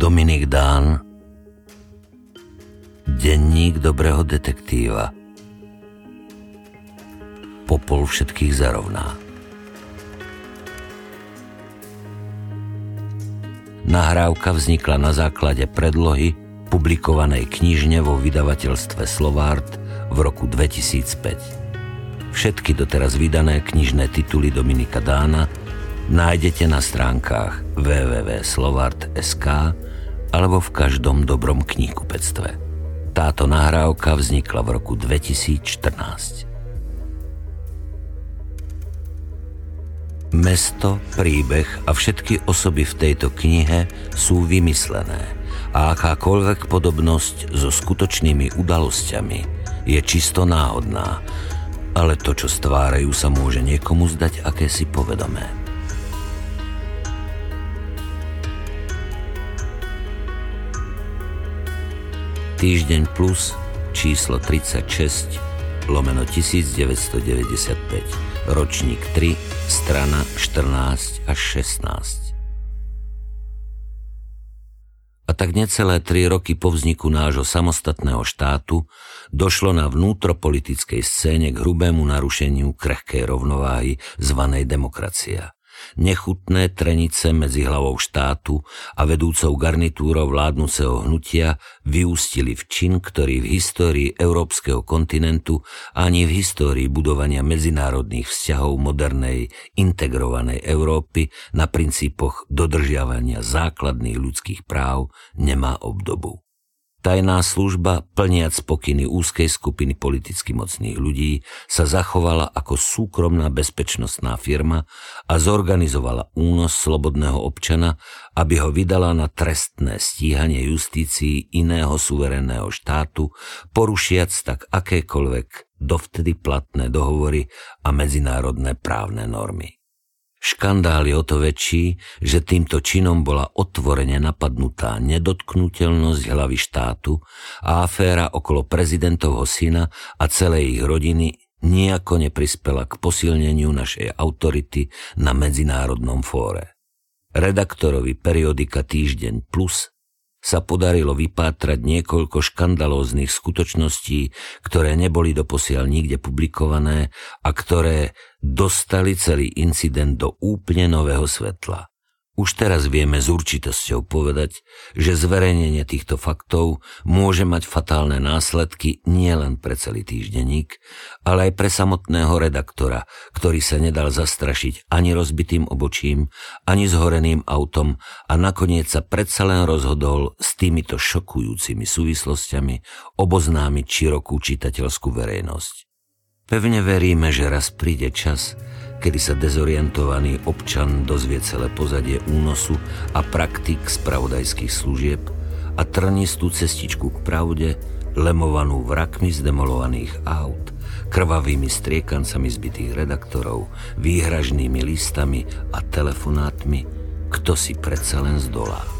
Dominik Dán Denník dobrého detektíva Popol všetkých zarovná Nahrávka vznikla na základe predlohy publikovanej knižne vo vydavateľstve Slovart v roku 2005. Všetky doteraz vydané knižné tituly Dominika Dána nájdete na stránkach www.slovart.sk alebo v každom dobrom knihkupectve. Táto nahrávka vznikla v roku 2014. Mesto, príbeh a všetky osoby v tejto knihe sú vymyslené a akákoľvek podobnosť so skutočnými udalosťami je čisto náhodná, ale to, čo stvárajú, sa môže niekomu zdať akési povedomé. Týždeň plus číslo 36 lomeno 1995 ročník 3, strana 14 až 16. A tak necelé tri roky po vzniku nášho samostatného štátu došlo na vnútropolitickej scéne k hrubému narušeniu krehkej rovnováhy zvanej demokracia nechutné trenice medzi hlavou štátu a vedúcou garnitúrou vládnuceho hnutia vyústili v čin, ktorý v histórii európskeho kontinentu ani v histórii budovania medzinárodných vzťahov modernej integrovanej Európy na princípoch dodržiavania základných ľudských práv nemá obdobu. Tajná služba, plniac pokyny úzkej skupiny politicky mocných ľudí, sa zachovala ako súkromná bezpečnostná firma a zorganizovala únos slobodného občana, aby ho vydala na trestné stíhanie justícií iného suverénneho štátu, porušiac tak akékoľvek dovtedy platné dohovory a medzinárodné právne normy. Škandál je o to väčší, že týmto činom bola otvorene napadnutá nedotknutelnosť hlavy štátu a aféra okolo prezidentovho syna a celej ich rodiny nijako neprispela k posilneniu našej autority na medzinárodnom fóre. Redaktorovi periodika Týždeň Plus sa podarilo vypátrať niekoľko škandalóznych skutočností, ktoré neboli doposiaľ nikde publikované a ktoré dostali celý incident do úplne nového svetla. Už teraz vieme s určitosťou povedať, že zverejnenie týchto faktov môže mať fatálne následky nielen pre celý týždenník, ale aj pre samotného redaktora, ktorý sa nedal zastrašiť ani rozbitým obočím, ani zhoreným autom a nakoniec sa predsa len rozhodol s týmito šokujúcimi súvislostiami oboznámiť širokú čitateľskú verejnosť. Pevne veríme, že raz príde čas, kedy sa dezorientovaný občan dozvie celé pozadie únosu a praktik spravodajských služieb a trnistú cestičku k pravde, lemovanú vrakmi zdemolovaných aut, krvavými striekancami zbytých redaktorov, výhražnými listami a telefonátmi, kto si predsa len zdolá.